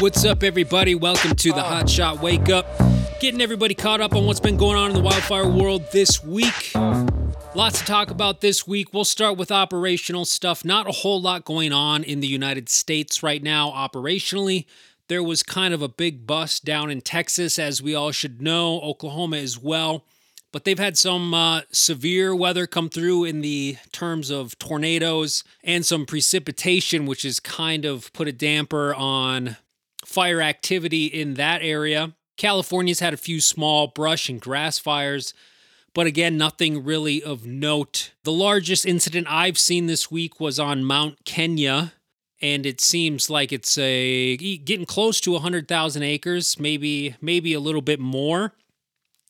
What's up, everybody? Welcome to the Hot Shot Wake Up. Getting everybody caught up on what's been going on in the wildfire world this week. Lots to talk about this week. We'll start with operational stuff. Not a whole lot going on in the United States right now operationally. There was kind of a big bust down in Texas, as we all should know, Oklahoma as well. But they've had some uh, severe weather come through in the terms of tornadoes and some precipitation, which has kind of put a damper on fire activity in that area. California's had a few small brush and grass fires, but again, nothing really of note. The largest incident I've seen this week was on Mount Kenya, and it seems like it's a getting close to 100,000 acres, maybe maybe a little bit more.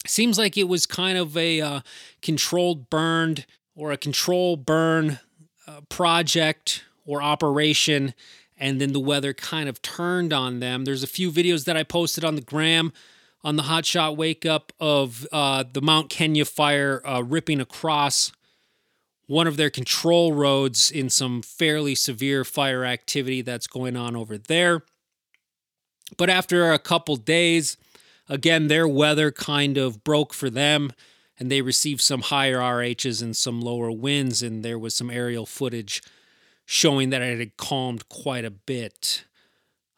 Seems like it was kind of a uh, controlled burned or a control burn uh, project or operation and then the weather kind of turned on them. There's a few videos that I posted on the gram on the Hot Shot Wake Up of uh, the Mount Kenya fire uh, ripping across one of their control roads in some fairly severe fire activity that's going on over there. But after a couple days, again, their weather kind of broke for them and they received some higher RHs and some lower winds, and there was some aerial footage showing that it had calmed quite a bit.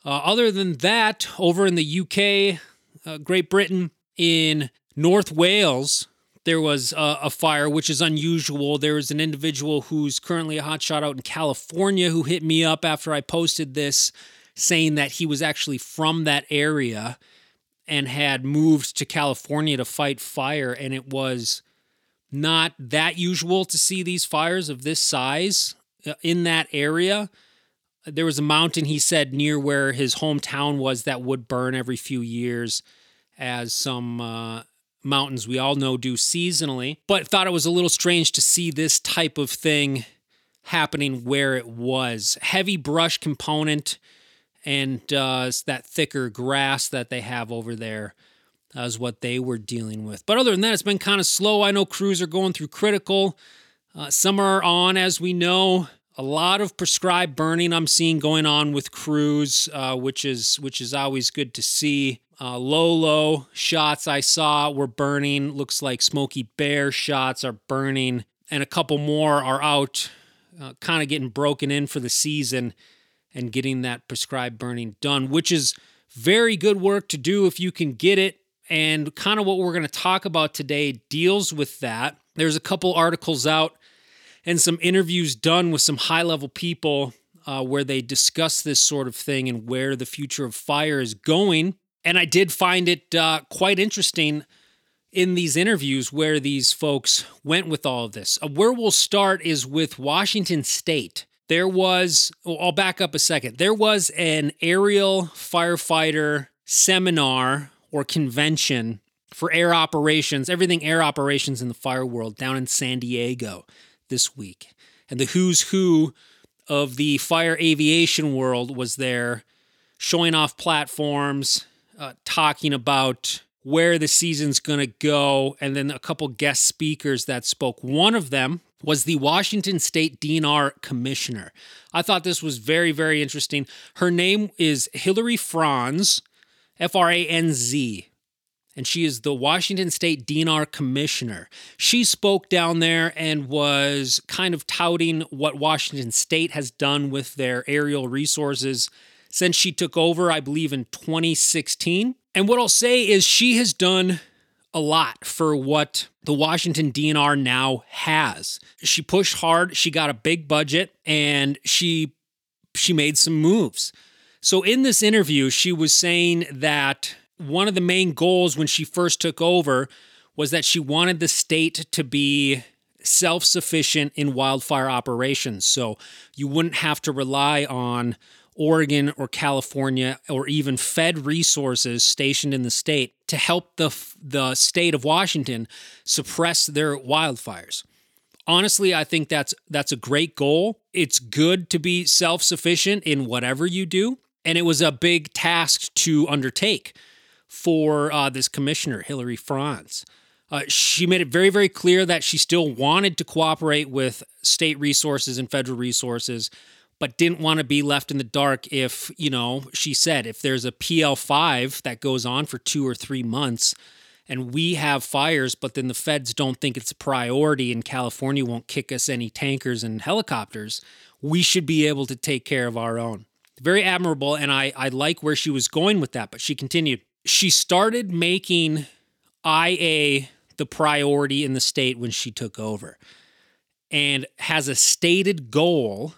Uh, other than that, over in the UK, uh, Great Britain, in North Wales, there was uh, a fire, which is unusual. There was an individual who's currently a hotshot out in California who hit me up after I posted this, saying that he was actually from that area and had moved to California to fight fire. And it was not that usual to see these fires of this size in that area. There was a mountain, he said, near where his hometown was that would burn every few years, as some uh, mountains we all know do seasonally. But thought it was a little strange to see this type of thing happening where it was. Heavy brush component and uh, that thicker grass that they have over there is what they were dealing with. But other than that, it's been kind of slow. I know crews are going through critical. Uh, some are on, as we know. A lot of prescribed burning I'm seeing going on with crews, uh, which is which is always good to see. Uh, Lolo shots I saw were burning. Looks like Smokey Bear shots are burning, and a couple more are out, uh, kind of getting broken in for the season, and getting that prescribed burning done, which is very good work to do if you can get it. And kind of what we're going to talk about today deals with that. There's a couple articles out and some interviews done with some high level people uh, where they discuss this sort of thing and where the future of fire is going. And I did find it uh, quite interesting in these interviews where these folks went with all of this. Uh, where we'll start is with Washington State. There was, well, I'll back up a second. There was an aerial firefighter seminar or convention for air operations, everything air operations in the fire world down in San Diego this week. And the who's who of the fire aviation world was there showing off platforms, uh, talking about where the season's going to go, and then a couple guest speakers that spoke. One of them was the Washington State DNR Commissioner. I thought this was very, very interesting. Her name is Hilary Franz, F R A N Z and she is the Washington State DNR Commissioner. She spoke down there and was kind of touting what Washington State has done with their aerial resources since she took over, I believe, in 2016. And what I'll say is she has done a lot for what the Washington DNR now has. She pushed hard, she got a big budget, and she she made some moves. So in this interview, she was saying that one of the main goals when she first took over was that she wanted the state to be self sufficient in wildfire operations. So you wouldn't have to rely on Oregon or California or even Fed resources stationed in the state to help the, the state of Washington suppress their wildfires. Honestly, I think that's that's a great goal. It's good to be self-sufficient in whatever you do, and it was a big task to undertake for uh, this commissioner, Hilary Franz. Uh, she made it very, very clear that she still wanted to cooperate with state resources and federal resources, but didn't want to be left in the dark if, you know, she said if there's a PL5 that goes on for 2 or 3 months and we have fires but then the feds don't think it's a priority and California won't kick us any tankers and helicopters, we should be able to take care of our own. Very admirable and I I like where she was going with that, but she continued. She started making IA the priority in the state when she took over and has a stated goal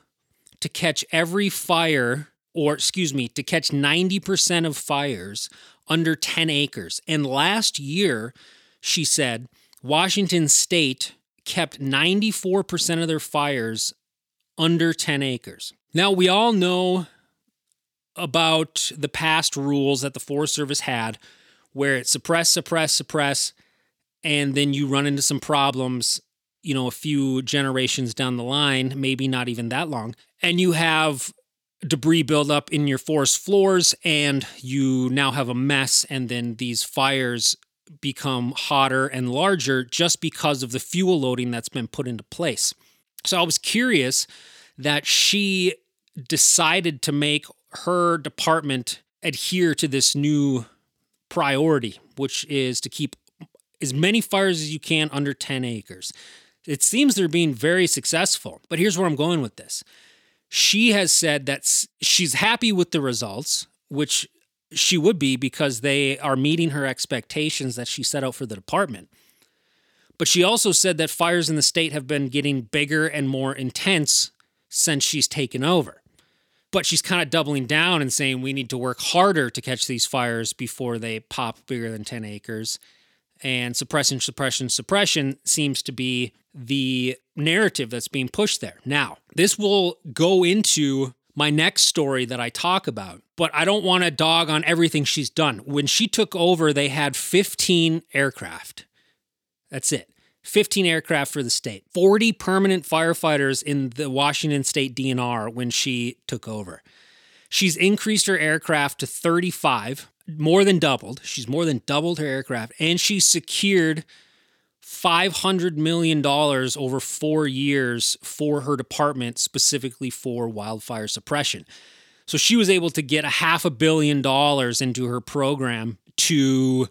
to catch every fire, or excuse me, to catch 90% of fires under 10 acres. And last year, she said, Washington state kept 94% of their fires under 10 acres. Now, we all know about the past rules that the Forest Service had where it suppress, suppress, suppress, and then you run into some problems you know, a few generations down the line, maybe not even that long, and you have debris buildup in your forest floors and you now have a mess and then these fires become hotter and larger just because of the fuel loading that's been put into place. So I was curious that she decided to make her department adhere to this new priority, which is to keep as many fires as you can under 10 acres. It seems they're being very successful. But here's where I'm going with this. She has said that she's happy with the results, which she would be because they are meeting her expectations that she set out for the department. But she also said that fires in the state have been getting bigger and more intense since she's taken over. But she's kind of doubling down and saying we need to work harder to catch these fires before they pop bigger than 10 acres and suppression, suppression, suppression seems to be the narrative that's being pushed there. Now, this will go into my next story that I talk about, but I don't want to dog on everything she's done. When she took over, they had 15 aircraft. That's it. 15 aircraft for the state, 40 permanent firefighters in the Washington State DNR when she took over. She's increased her aircraft to 35 more than doubled. She's more than doubled her aircraft, and she secured $500 million over four years for her department, specifically for wildfire suppression. So she was able to get a half a billion dollars into her program to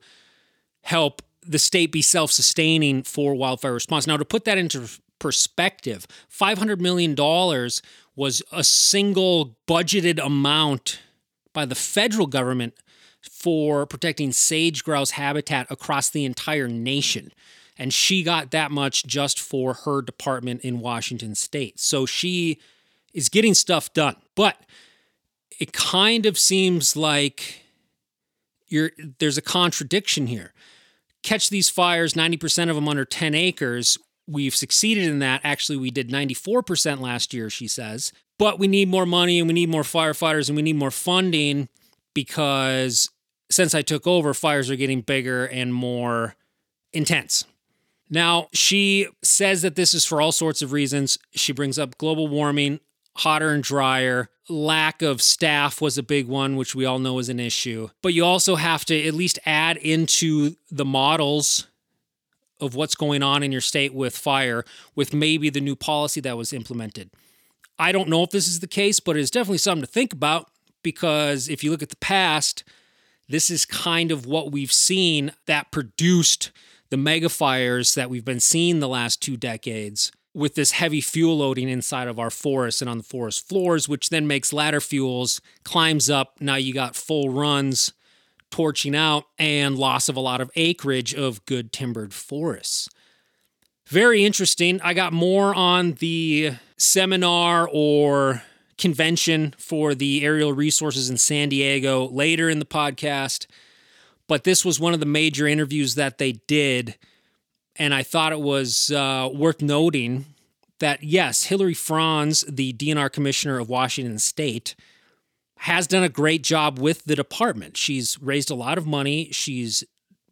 help the state be self sustaining for wildfire response. Now, to put that into perspective, $500 million was a single budgeted amount by the federal government for protecting sage grouse habitat across the entire nation. And she got that much just for her department in Washington state. So she is getting stuff done. But it kind of seems like there's a contradiction here. Catch these fires, 90% of them under 10 acres. We've succeeded in that. Actually, we did 94% last year, she says. But we need more money and we need more firefighters and we need more funding because since I took over, fires are getting bigger and more intense. Now, she says that this is for all sorts of reasons. She brings up global warming, hotter and drier. Lack of staff was a big one, which we all know is an issue. But you also have to at least add into the models of what's going on in your state with fire, with maybe the new policy that was implemented. I don't know if this is the case, but it's definitely something to think about because if you look at the past, this is kind of what we've seen that produced the mega fires that we've been seeing the last two decades with this heavy fuel loading inside of our forests and on the forest floors, which then makes ladder fuels, climbs up. Now you got full runs, torching out, and loss of a lot of acreage of good timbered forests. Very interesting. I got more on the seminar or convention for the aerial resources in San Diego later in the podcast. But this was one of the major interviews that they did. And I thought it was uh, worth noting that, yes, Hilary Franz, the DNR commissioner of Washington State, has done a great job with the department. She's raised a lot of money. She's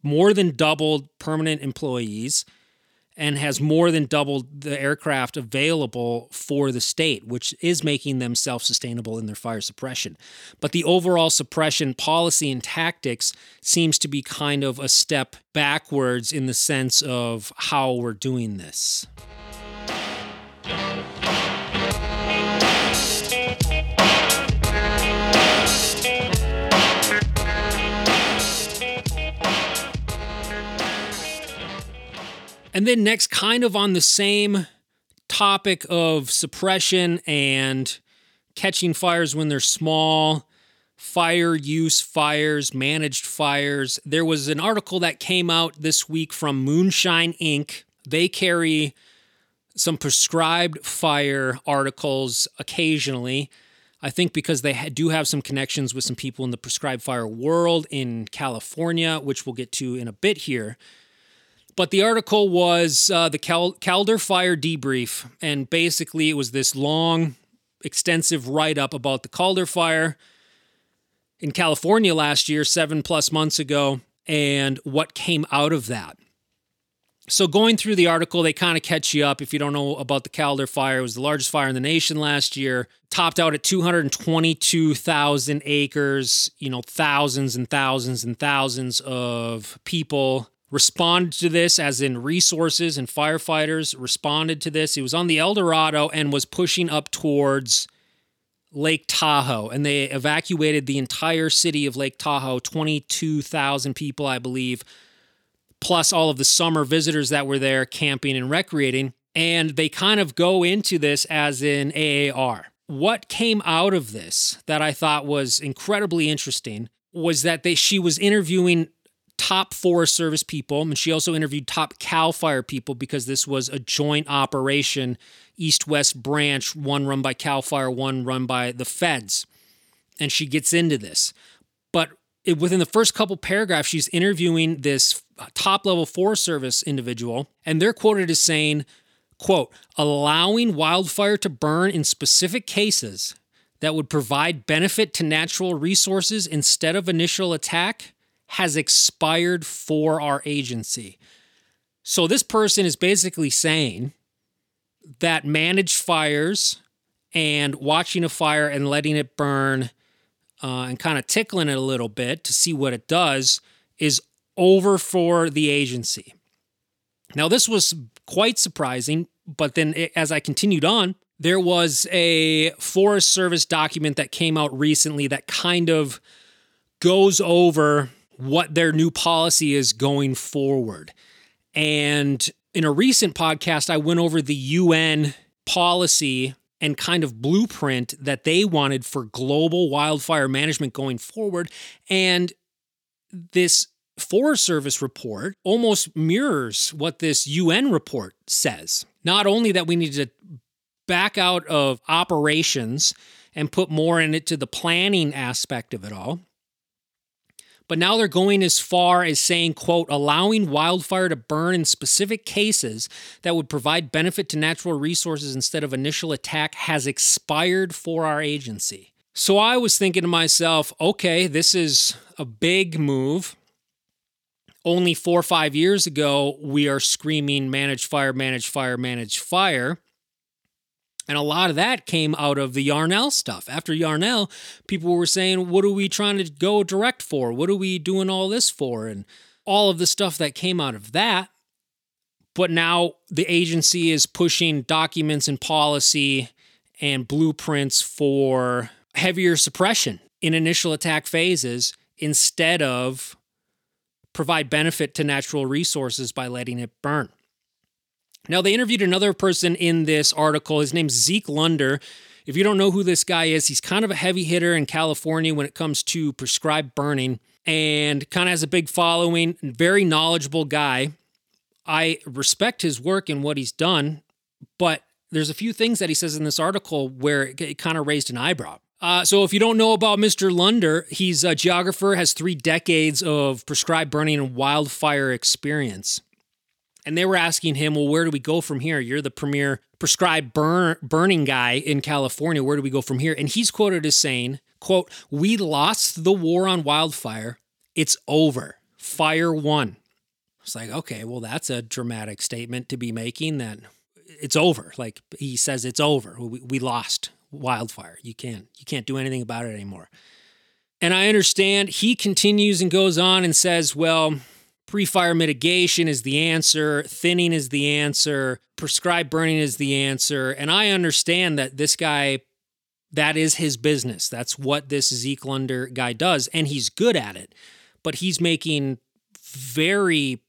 more than doubled permanent employees and has more than doubled the aircraft available for the state, which is making them self sustainable in their fire suppression. But the overall suppression policy and tactics seems to be kind of a step backwards in the sense of how we're doing this. Then, next, kind of on the same topic of suppression and catching fires when they're small, fire use fires, managed fires. There was an article that came out this week from Moonshine Ink. They carry some prescribed fire articles occasionally. I think because they do have some connections with some people in the prescribed fire world in California, which we'll get to in a bit here. But the article was uh, the Cal- Caldor Fire Debrief. And basically, it was this long, extensive write up about the Caldor Fire in California last year, seven plus months ago, and what came out of that. So, going through the article, they kind of catch you up if you don't know about the Caldor fire. It was the largest fire in the nation last year, topped out at 222,000 acres. You know, thousands and thousands and thousands of people responded to this, as in resources and firefighters responded to this. It was on the Eldorado and was pushing up towards Lake Tahoe, and they evacuated the entire city of Lake Tahoe, 22,000 people, I believe plus all of the summer visitors that were there camping and recreating. And they kind of go into this as in AAR. What came out of this that I thought was incredibly interesting was that they she was interviewing top Forest Service people, and she also interviewed top Cal Fire people because this was a joint operation, East West branch, one run by Cal Fire, one run by the feds. And she gets into this. But within the first couple paragraphs, she's interviewing this top level Forest Service individual, and they're quoted as saying, quote, allowing wildfire to burn in specific cases that would provide benefit to natural resources instead of initial attack has expired for our agency. So this person is basically saying that managed fires and watching a fire and letting it burn uh, and kind of tickling it a little bit to see what it does is over for the agency. Now, this was quite surprising, but then it, as I continued on, there was a Forest Service document that came out recently that kind of goes over what their new policy is going forward. And in a recent podcast, I went over the UN policy and kind of blueprint that they wanted for global wildfire management going forward. And this Forest Service report almost mirrors what this UN report says. Not only that we need to back out of operations and put more in it to the planning aspect of it all, but now they're going as far as saying quote allowing wildfire to burn in specific cases that would provide benefit to natural resources instead of initial attack has expired for our agency. So i was thinking to myself okay this is a big move. Only four or five years ago we are screaming manage fire manage fire manage fire and a lot of that came out of the Yarnell stuff. After Yarnell, people were saying, What are we trying to go direct for? What are we doing all this for? And all of the stuff that came out of that. But now the agency is pushing documents and policy and blueprints for heavier suppression in initial attack phases instead of provide benefit to natural resources by letting it burn. Now, they interviewed another person in this article. His name's Zeke Lunder. If you don't know who this guy is, he's kind of a heavy hitter in California when it comes to prescribed burning and kind of has a big following, very knowledgeable guy. I respect his work and what he's done, but there's a few things that he says in this article where it kind of raised an eyebrow. Uh, so, if you don't know about Mr. Lunder, he's a geographer, has three decades of prescribed burning and wildfire experience. And they were asking him, well, where do we go from here? You're the premier prescribed burn, burning guy in California. Where do we go from here? And he's quoted as saying, quote, we lost the war on wildfire. It's over. Fire won. It's like, okay, well, that's a dramatic statement to be making that it's over. Like he says it's over. We, we lost wildfire. You can't you can't do anything about it anymore. And I understand he continues and goes on and says, well, Pre fire mitigation is the answer, thinning is the answer, prescribed burning is the answer. And I understand that this guy, that is his business. That's what this Zeke Lunder guy does, and he's good at it. But he's making very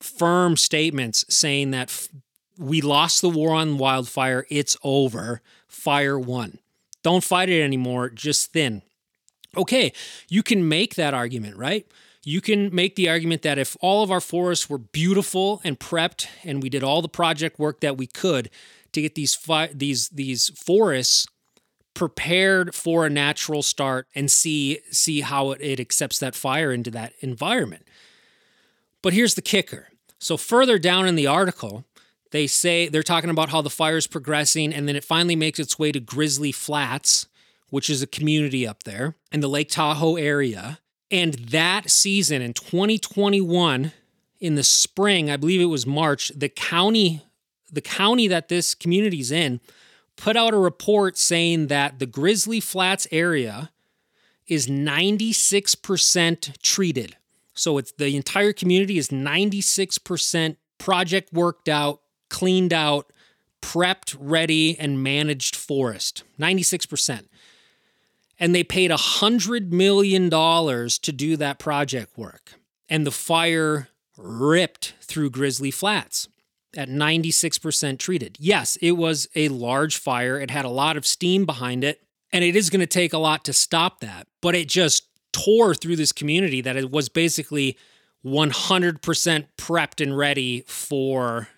firm statements saying that f- we lost the war on wildfire. It's over. Fire won. Don't fight it anymore. Just thin. Okay, you can make that argument, right? You can make the argument that if all of our forests were beautiful and prepped and we did all the project work that we could to get these fi- these these forests prepared for a natural start and see see how it, it accepts that fire into that environment. But here's the kicker. So further down in the article, they say they're talking about how the fire is progressing and then it finally makes its way to Grizzly Flats, which is a community up there in the Lake Tahoe area. And that season in 2021 in the spring, I believe it was March, the county the county that this community's in put out a report saying that the Grizzly Flats area is 96% treated. So it's the entire community is 96% project worked out, cleaned out, prepped, ready, and managed forest. 96%. And they paid $100 million to do that project work. And the fire ripped through Grizzly Flats at 96% treated. Yes, it was a large fire. It had a lot of steam behind it, and it is going to take a lot to stop that. But it just tore through this community that it was basically 100% prepped and ready for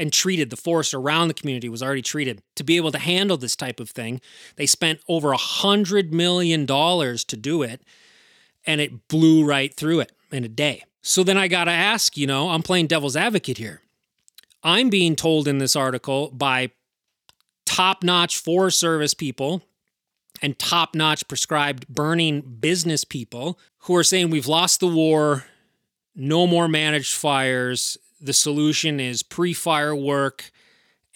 and treated. The forest around the community was already treated to be able to handle this type of thing. They spent over a hundred million dollars to do it, and it blew right through it in a day. So then I got to ask, you know, I'm playing devil's advocate here. I'm being told in this article by top notch Forest Service people and top notch prescribed burning business people who are saying we've lost the war, no more managed fires. The solution is pre fire work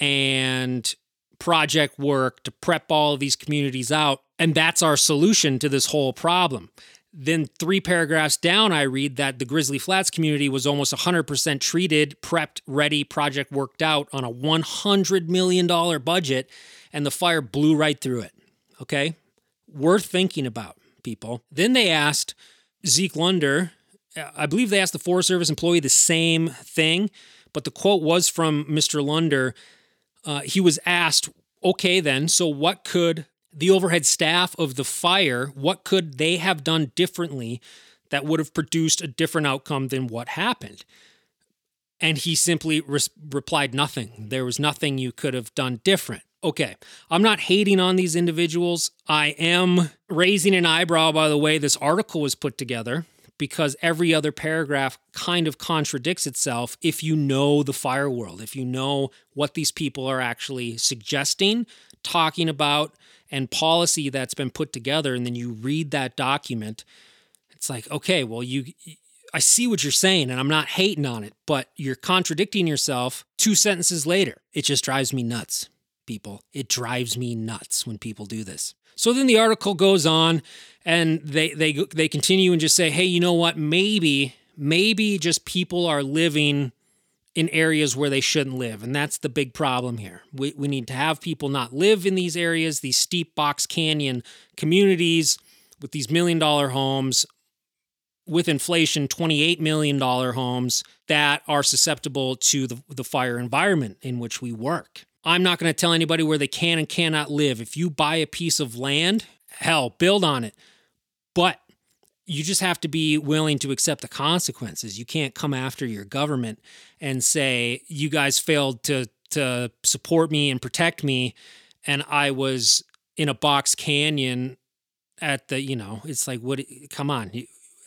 and project work to prep all of these communities out. And that's our solution to this whole problem. Then, three paragraphs down, I read that the Grizzly Flats community was almost 100% treated, prepped, ready, project worked out on a $100 million budget, and the fire blew right through it. Okay? Worth thinking about, people. Then they asked Zeke Lunder, I believe they asked the Forest Service employee the same thing, but the quote was from Mr. Lunder. Uh, he was asked, okay, then, so what could the overhead staff of the fire, what could they have done differently that would have produced a different outcome than what happened? And he simply res- replied, Nothing. There was nothing you could have done different. Okay, I'm not hating on these individuals. I am raising an eyebrow by the way this article was put together because every other paragraph kind of contradicts itself if you know the fire world, if you know what these people are actually suggesting, talking about, and policy that's been put together and then you read that document it's like okay well you I see what you're saying and I'm not hating on it but you're contradicting yourself two sentences later. It just drives me nuts people. It drives me nuts when people do this so then the article goes on and they they they continue and just say hey you know what maybe maybe just people are living in areas where they shouldn't live. And that's the big problem here. We, we need to have people not live in these areas, these steep box canyon communities with these million dollar homes, with inflation, $28 million homes that are susceptible to the, the fire environment in which we work. I'm not going to tell anybody where they can and cannot live. If you buy a piece of land, hell, build on it. But you just have to be willing to accept the consequences. You can't come after your government and say you guys failed to to support me and protect me and I was in a box canyon at the, you know, it's like what come on.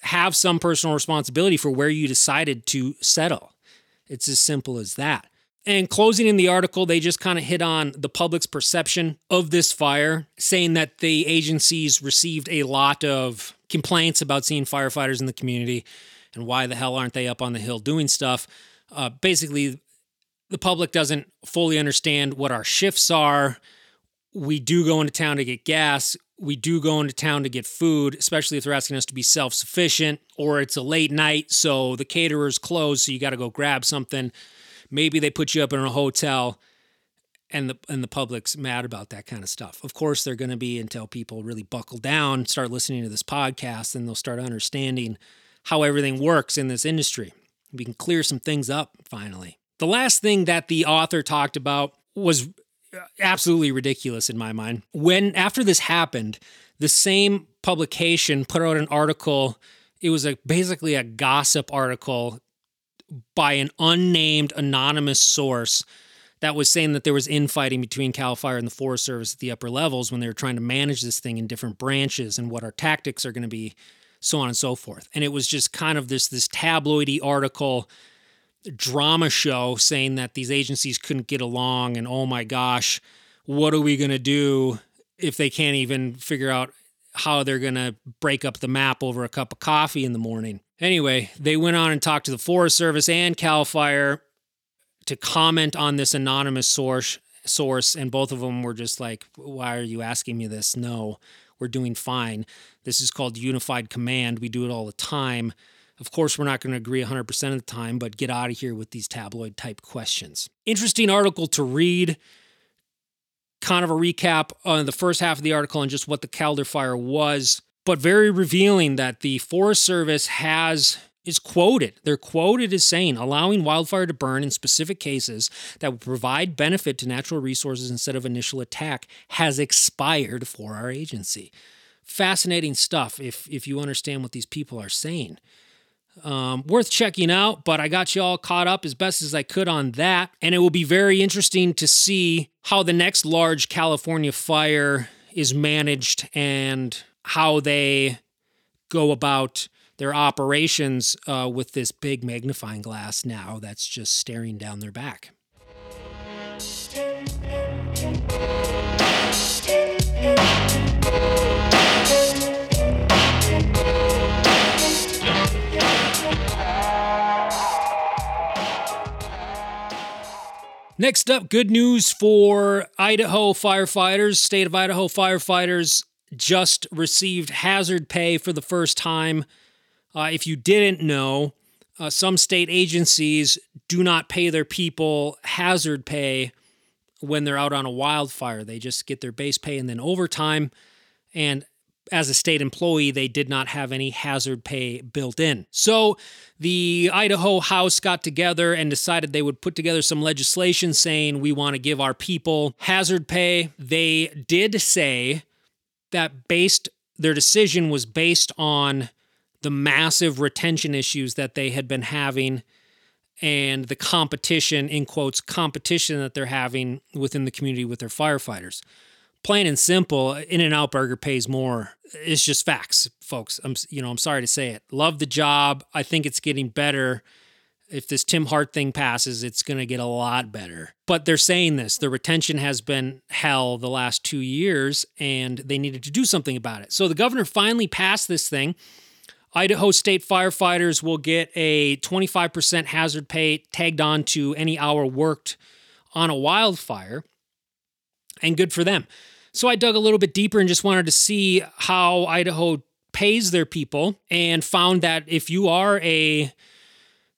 Have some personal responsibility for where you decided to settle. It's as simple as that. And closing in the article, they just kind of hit on the public's perception of this fire, saying that the agencies received a lot of complaints about seeing firefighters in the community and why the hell aren't they up on the hill doing stuff. Uh, basically, the public doesn't fully understand what our shifts are. We do go into town to get gas. We do go into town to get food, especially if they're asking us to be self sufficient or it's a late night, so the caterer's closed, so you got to go grab something. Maybe they put you up in a hotel and the and the public's mad about that kind of stuff. Of course, they're going to be until people really buckle down, start listening to this podcast, and they'll start understanding how everything works in this industry. We can clear some things up finally. The last thing that the author talked about was uh, absolutely ridiculous in my mind. When after this happened, the same publication put out an article. It was a basically a gossip article by an unnamed anonymous source that was saying that there was infighting between Cal Fire and the Forest Service at the upper levels when they were trying to manage this thing in different branches and what our tactics are going to be, so on and so forth. And it was just kind of this this tabloidy article drama show saying that these agencies couldn't get along and oh my gosh, what are we going to do if they can't even figure out how they're going to break up the map over a cup of coffee in the morning. Anyway, they went on and talked to the Forest Service and Cal Fire to comment on this anonymous source source and both of them were just like why are you asking me this? No we're doing fine. This is called unified command. We do it all the time. Of course we're not going to agree 100% of the time but get out of here with these tabloid type questions. Interesting article to read kind of a recap on the first half of the article and just what the Caldor fire was but very revealing that the forest service has is quoted. They're quoted as saying, allowing wildfire to burn in specific cases that would provide benefit to natural resources instead of initial attack has expired for our agency. Fascinating stuff if, if you understand what these people are saying. Um, worth checking out, but I got you all caught up as best as I could on that. And it will be very interesting to see how the next large California fire is managed and how they go about their operations uh, with this big magnifying glass now that's just staring down their back. Next up, good news for Idaho firefighters. State of Idaho firefighters just received hazard pay for the first time uh, if you didn't know, uh, some state agencies do not pay their people hazard pay when they're out on a wildfire. They just get their base pay and then overtime. And as a state employee, they did not have any hazard pay built in. So the Idaho House got together and decided they would put together some legislation saying we want to give our people hazard pay. They did say that based their decision was based on the massive retention issues that they had been having and the competition, in quotes, competition that they're having within the community with their firefighters. Plain and simple, In-N-Out Burger pays more. It's just facts, folks. I'm, you know, I'm sorry to say it. Love the job. I think it's getting better. If this Tim Hart thing passes, it's going to get a lot better. But they're saying this the retention has been hell the last two years, and they needed to do something about it. So the governor finally passed this thing Idaho State firefighters will get a 25% hazard pay tagged on to any hour worked on a wildfire. And good for them. So I dug a little bit deeper and just wanted to see how Idaho pays their people and found that if you are a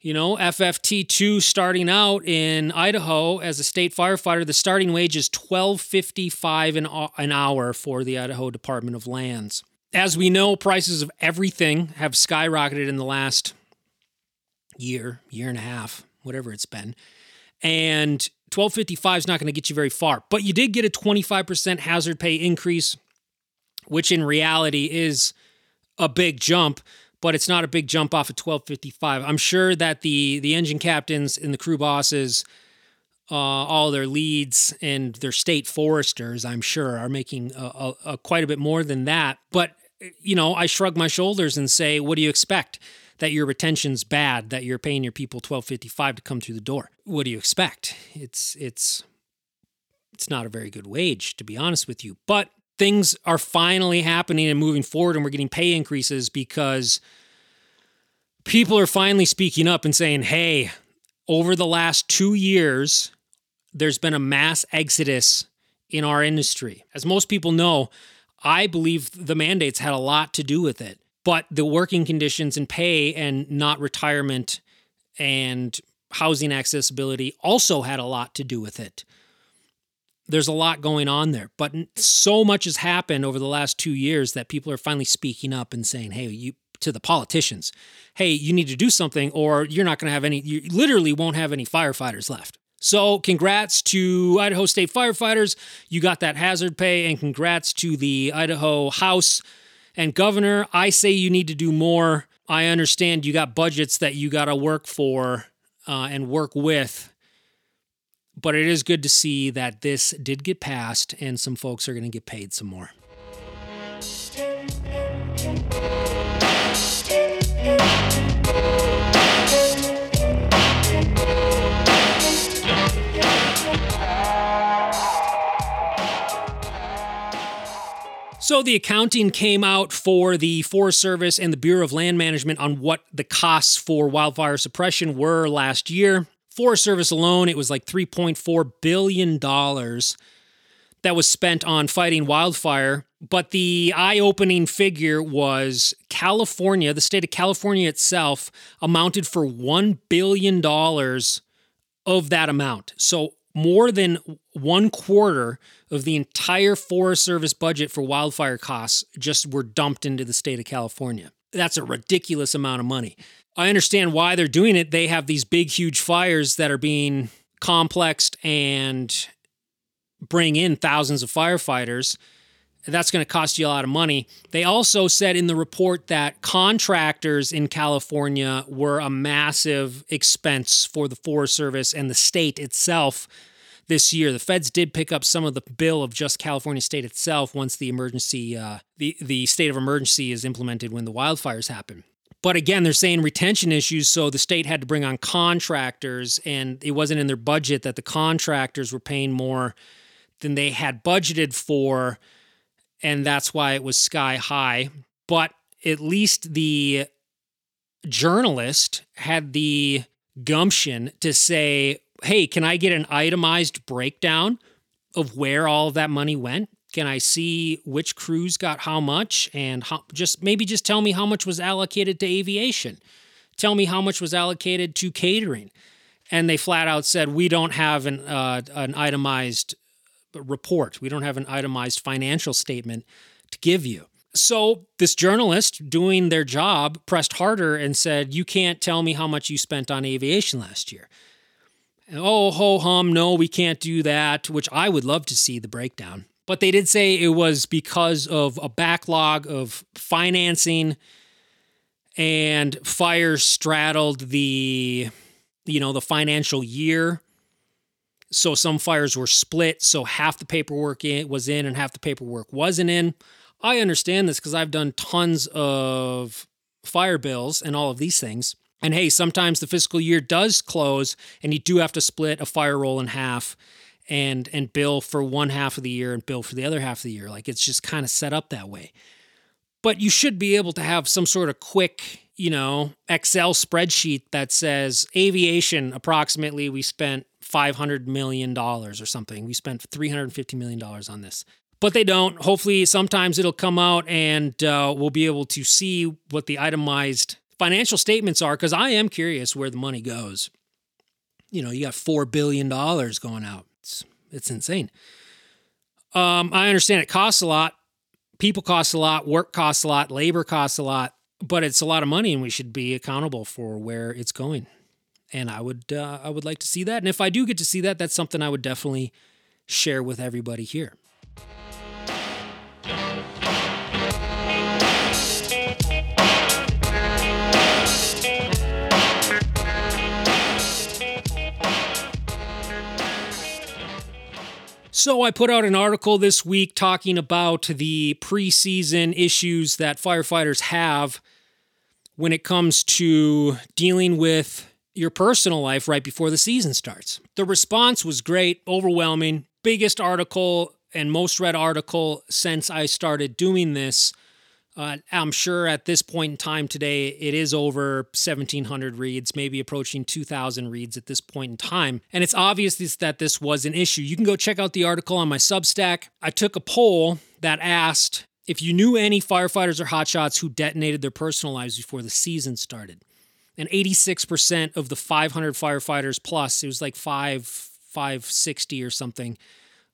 you know, FFT2 starting out in Idaho as a state firefighter, the starting wage is 12.55 an, an hour for the Idaho Department of Lands as we know, prices of everything have skyrocketed in the last year, year and a half, whatever it's been. And 1255 is not going to get you very far. But you did get a 25% hazard pay increase, which in reality is a big jump, but it's not a big jump off of 1255. I'm sure that the the engine captains and the crew bosses uh, all their leads and their state foresters, I'm sure, are making a, a, a quite a bit more than that. But you know, I shrug my shoulders and say, what do you expect? That your retention's bad, that you're paying your people twelve fifty five to come through the door. What do you expect? It's it's it's not a very good wage, to be honest with you. But things are finally happening and moving forward, and we're getting pay increases because people are finally speaking up and saying, hey, over the last two years, there's been a mass exodus in our industry. As most people know, I believe the mandates had a lot to do with it, but the working conditions and pay and not retirement and housing accessibility also had a lot to do with it. There's a lot going on there, but so much has happened over the last two years that people are finally speaking up and saying, "Hey, you to the politicians. Hey, you need to do something or you're not going to have any you literally won't have any firefighters left. So, congrats to Idaho State firefighters. You got that hazard pay and congrats to the Idaho House and governor. I say you need to do more. I understand you got budgets that you got to work for uh, and work with but it is good to see that this did get passed and some folks are going to get paid some more. So the accounting came out for the Forest Service and the Bureau of Land Management on what the costs for wildfire suppression were last year. Forest Service alone, it was like $3.4 billion that was spent on fighting wildfire. But the eye opening figure was California, the state of California itself, amounted for $1 billion of that amount. So more than one quarter of the entire Forest Service budget for wildfire costs just were dumped into the state of California. That's a ridiculous amount of money. I understand why they're doing it. They have these big, huge fires that are being complexed and bring in thousands of firefighters. That's going to cost you a lot of money. They also said in the report that contractors in California were a massive expense for the Forest Service and the state itself this year. The feds did pick up some of the bill of just California state itself once the emergency, uh, the the state of emergency is implemented when the wildfires happen. But again, they're saying retention issues, so the state had to bring on contractors, and it wasn't in their budget that the contractors were paying more than they had budgeted for, and that's why it was sky high. But at least the journalist had the gumption to say, hey, can I get an itemized breakdown of where all of that money went? Can I see which crews got how much and how, just maybe just tell me how much was allocated to aviation? Tell me how much was allocated to catering. And they flat out said, we don't have an, uh, an itemized report. We don't have an itemized financial statement to give you. So this journalist doing their job pressed harder and said, You can't tell me how much you spent on aviation last year. And, oh, ho hum, no, we can't do that, which I would love to see the breakdown. But they did say it was because of a backlog of financing and fires straddled the you know the financial year so some fires were split so half the paperwork in, was in and half the paperwork wasn't in i understand this because i've done tons of fire bills and all of these things and hey sometimes the fiscal year does close and you do have to split a fire roll in half and and bill for one half of the year and bill for the other half of the year. Like it's just kind of set up that way. But you should be able to have some sort of quick, you know, Excel spreadsheet that says aviation approximately we spent 500 million dollars or something. We spent 350 million dollars on this. But they don't. Hopefully sometimes it'll come out and uh, we'll be able to see what the itemized financial statements are cuz I am curious where the money goes. You know, you got 4 billion dollars going out it's it's insane. Um, I understand it costs a lot. People cost a lot. Work costs a lot. Labor costs a lot. But it's a lot of money, and we should be accountable for where it's going. And I would uh, I would like to see that. And if I do get to see that, that's something I would definitely share with everybody here. So, I put out an article this week talking about the preseason issues that firefighters have when it comes to dealing with your personal life right before the season starts. The response was great, overwhelming. Biggest article and most read article since I started doing this. Uh, I'm sure at this point in time today, it is over 1,700 reads, maybe approaching 2,000 reads at this point in time. And it's obvious that this was an issue. You can go check out the article on my Substack. I took a poll that asked if you knew any firefighters or hotshots who detonated their personal lives before the season started. And 86% of the 500 firefighters plus, it was like 5, 560 or something,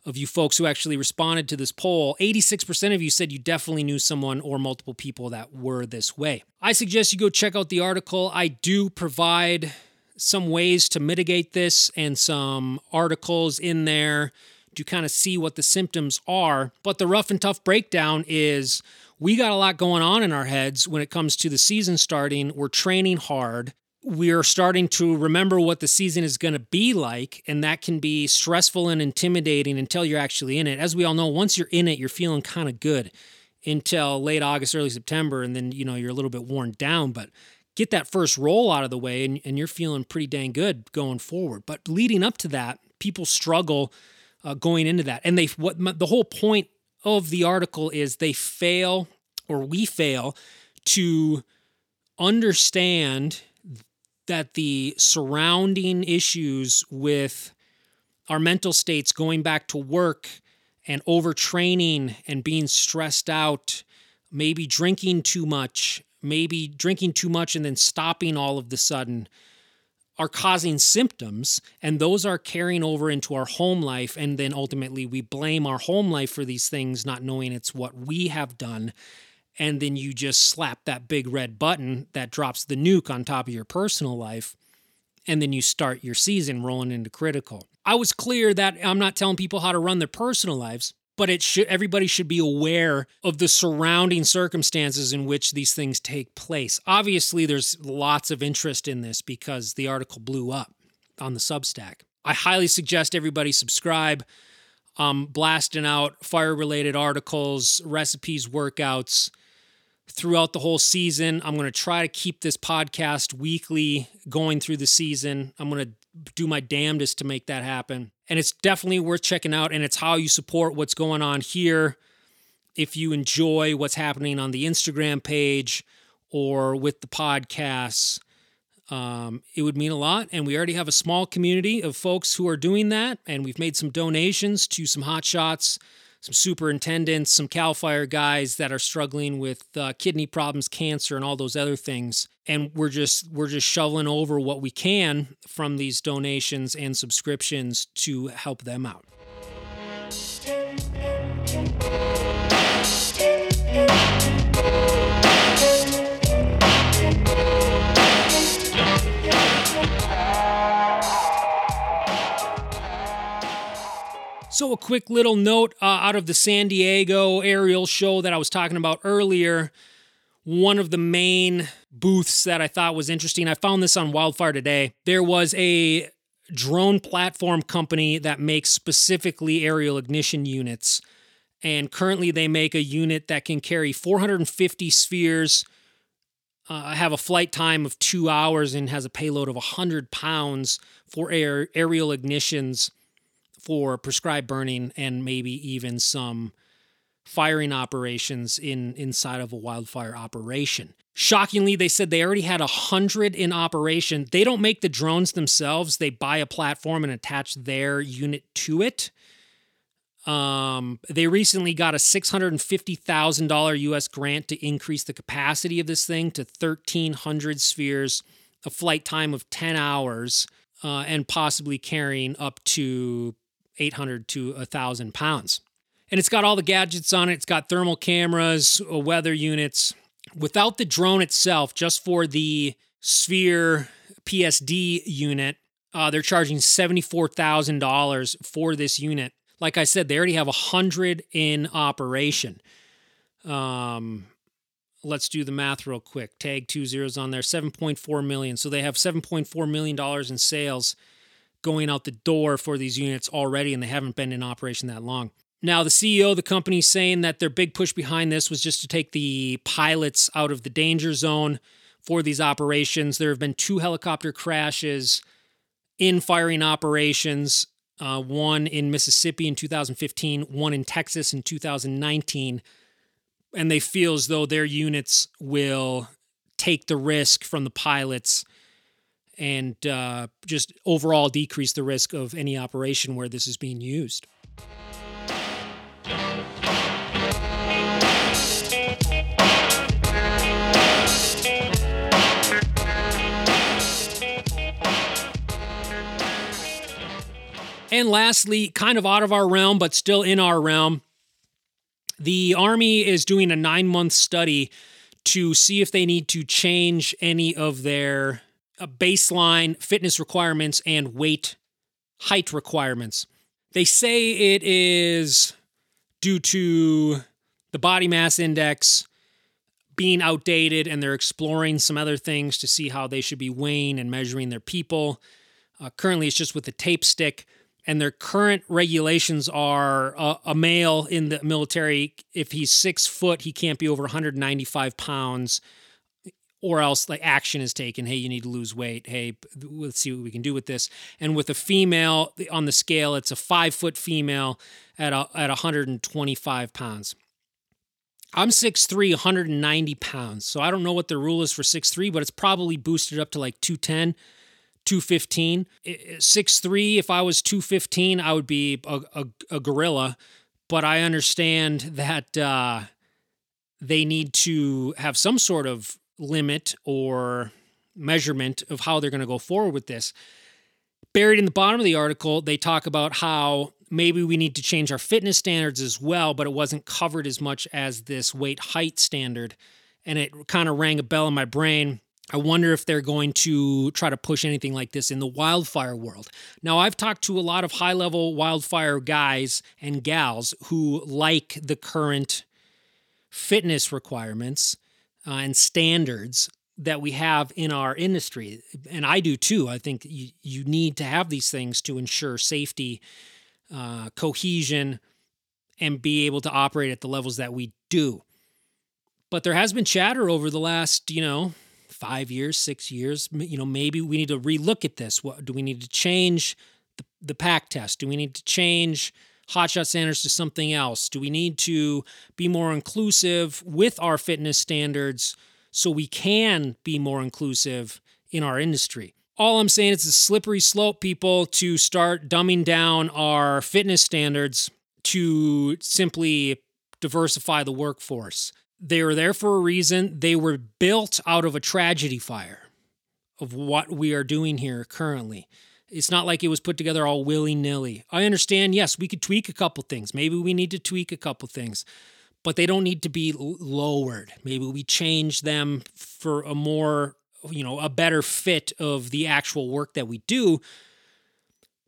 of you folks who actually responded to this poll, 86% of you said you definitely knew someone or multiple people that were this way. I suggest you go check out the article. I do provide some ways to mitigate this and some articles in there to kind of see what the symptoms are. But the rough and tough breakdown is we got a lot going on in our heads when it comes to the season starting. We're training hard. We're starting to remember what the season is going to be like, and that can be stressful and intimidating until you're actually in it. As we all know, once you're in it, you're feeling kind of good until late August, early September, and then you know you're a little bit worn down. But get that first roll out of the way, and, and you're feeling pretty dang good going forward. But leading up to that, people struggle uh, going into that, and they what the whole point of the article is they fail or we fail to understand that the surrounding issues with our mental states going back to work and overtraining and being stressed out, maybe drinking too much, maybe drinking too much and then stopping all of the sudden, are causing symptoms and those are carrying over into our home life and then ultimately we blame our home life for these things not knowing it's what we have done and then you just slap that big red button that drops the nuke on top of your personal life and then you start your season rolling into critical. I was clear that i'm not telling people how to run their personal lives but it should everybody should be aware of the surrounding circumstances in which these things take place. Obviously, there's lots of interest in this because the article blew up on the Substack. I highly suggest everybody subscribe. Um, blasting out fire related articles, recipes, workouts throughout the whole season. I'm going to try to keep this podcast weekly going through the season. I'm going to do my damnedest to make that happen. And it's definitely worth checking out. And it's how you support what's going on here. If you enjoy what's happening on the Instagram page or with the podcasts, um, it would mean a lot. And we already have a small community of folks who are doing that. And we've made some donations to some hot shots some superintendents, some CAL FIRE guys that are struggling with uh, kidney problems, cancer, and all those other things. And we're just we're just shoveling over what we can from these donations and subscriptions to help them out. So, a quick little note uh, out of the San Diego aerial show that I was talking about earlier. One of the main booths that I thought was interesting, I found this on Wildfire Today. There was a drone platform company that makes specifically aerial ignition units. And currently, they make a unit that can carry 450 spheres, uh, have a flight time of two hours, and has a payload of 100 pounds for air, aerial ignitions for prescribed burning and maybe even some firing operations in inside of a wildfire operation. Shockingly, they said they already had a hundred in operation. They don't make the drones themselves; they buy a platform and attach their unit to it. Um, they recently got a six hundred and fifty thousand dollar U.S. grant to increase the capacity of this thing to thirteen hundred spheres, a flight time of ten hours, uh, and possibly carrying up to 800 to 1,000 pounds. And it's got all the gadgets on it. It's got thermal cameras, uh, weather units. Without the drone itself, just for the Sphere PSD unit, uh, they're charging $74,000 for this unit. Like I said, they already have 100 in operation. Um, let's do the math real quick. Tag two zeros on there, 7.4 million. So they have 7.4 million dollars in sales going out the door for these units already, and they haven't been in operation that long. Now, the CEO of the company is saying that their big push behind this was just to take the pilots out of the danger zone for these operations. There have been two helicopter crashes in firing operations uh, one in Mississippi in 2015, one in Texas in 2019. And they feel as though their units will take the risk from the pilots and uh, just overall decrease the risk of any operation where this is being used. And lastly, kind of out of our realm, but still in our realm, the Army is doing a nine month study to see if they need to change any of their uh, baseline fitness requirements and weight height requirements. They say it is due to the body mass index being outdated and they're exploring some other things to see how they should be weighing and measuring their people. Uh, currently, it's just with the tape stick, and their current regulations are uh, a male in the military, if he's six foot, he can't be over 195 pounds. Or else, like action is taken. Hey, you need to lose weight. Hey, let's see what we can do with this. And with a female on the scale, it's a five foot female at a, at 125 pounds. I'm 6'3, 190 pounds. So I don't know what the rule is for 6'3, but it's probably boosted up to like 210, 215. 6'3, if I was 215, I would be a, a, a gorilla. But I understand that uh, they need to have some sort of limit or measurement of how they're going to go forward with this. Buried in the bottom of the article, they talk about how maybe we need to change our fitness standards as well, but it wasn't covered as much as this weight height standard. And it kind of rang a bell in my brain. I wonder if they're going to try to push anything like this in the wildfire world. Now, I've talked to a lot of high level wildfire guys and gals who like the current fitness requirements uh, and standards that we have in our industry. And I do too. I think you, you need to have these things to ensure safety uh, cohesion, and be able to operate at the levels that we do. But there has been chatter over the last, you know, five years, six years. You know, maybe we need to relook at this. What do we need to change the, the pack test? Do we need to change hotshot standards to something else? Do we need to be more inclusive with our fitness standards so we can be more inclusive in our industry? all I'm saying is a slippery slope, people, to start dumbing down our fitness standards to simply diversify the workforce. They were there for a reason. They were built out of a tragedy fire of what we are doing here currently. It's not like it was put together all willy nilly. I understand, yes, we could tweak a couple things. Maybe we need to tweak a couple things, but they don't need to be lowered. Maybe we change them for a more you know a better fit of the actual work that we do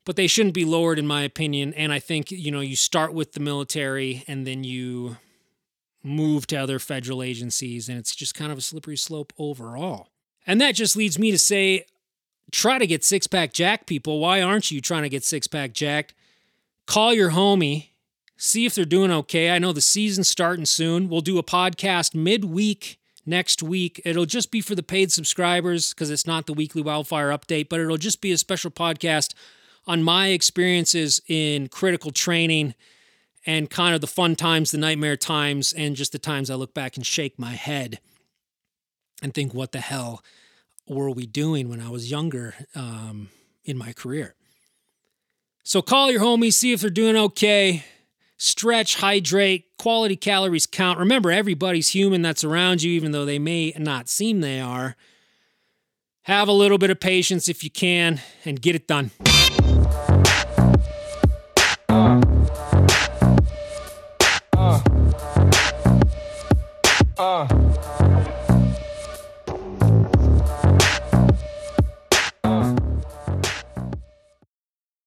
but they shouldn't be lowered in my opinion and i think you know you start with the military and then you move to other federal agencies and it's just kind of a slippery slope overall and that just leads me to say try to get six pack jack people. Why aren't you trying to get six pack jacked call your homie. See if they're doing okay. I know the season's starting soon. We'll do a podcast midweek next week. It'll just be for the paid subscribers because it's not the weekly wildfire update, but it'll just be a special podcast on my experiences in critical training and kind of the fun times, the nightmare times, and just the times I look back and shake my head and think, what the hell were we doing when I was younger um, in my career? So call your homies, see if they're doing okay. Stretch, hydrate, quality calories count. Remember, everybody's human that's around you, even though they may not seem they are. Have a little bit of patience if you can and get it done. Uh. Uh. Uh.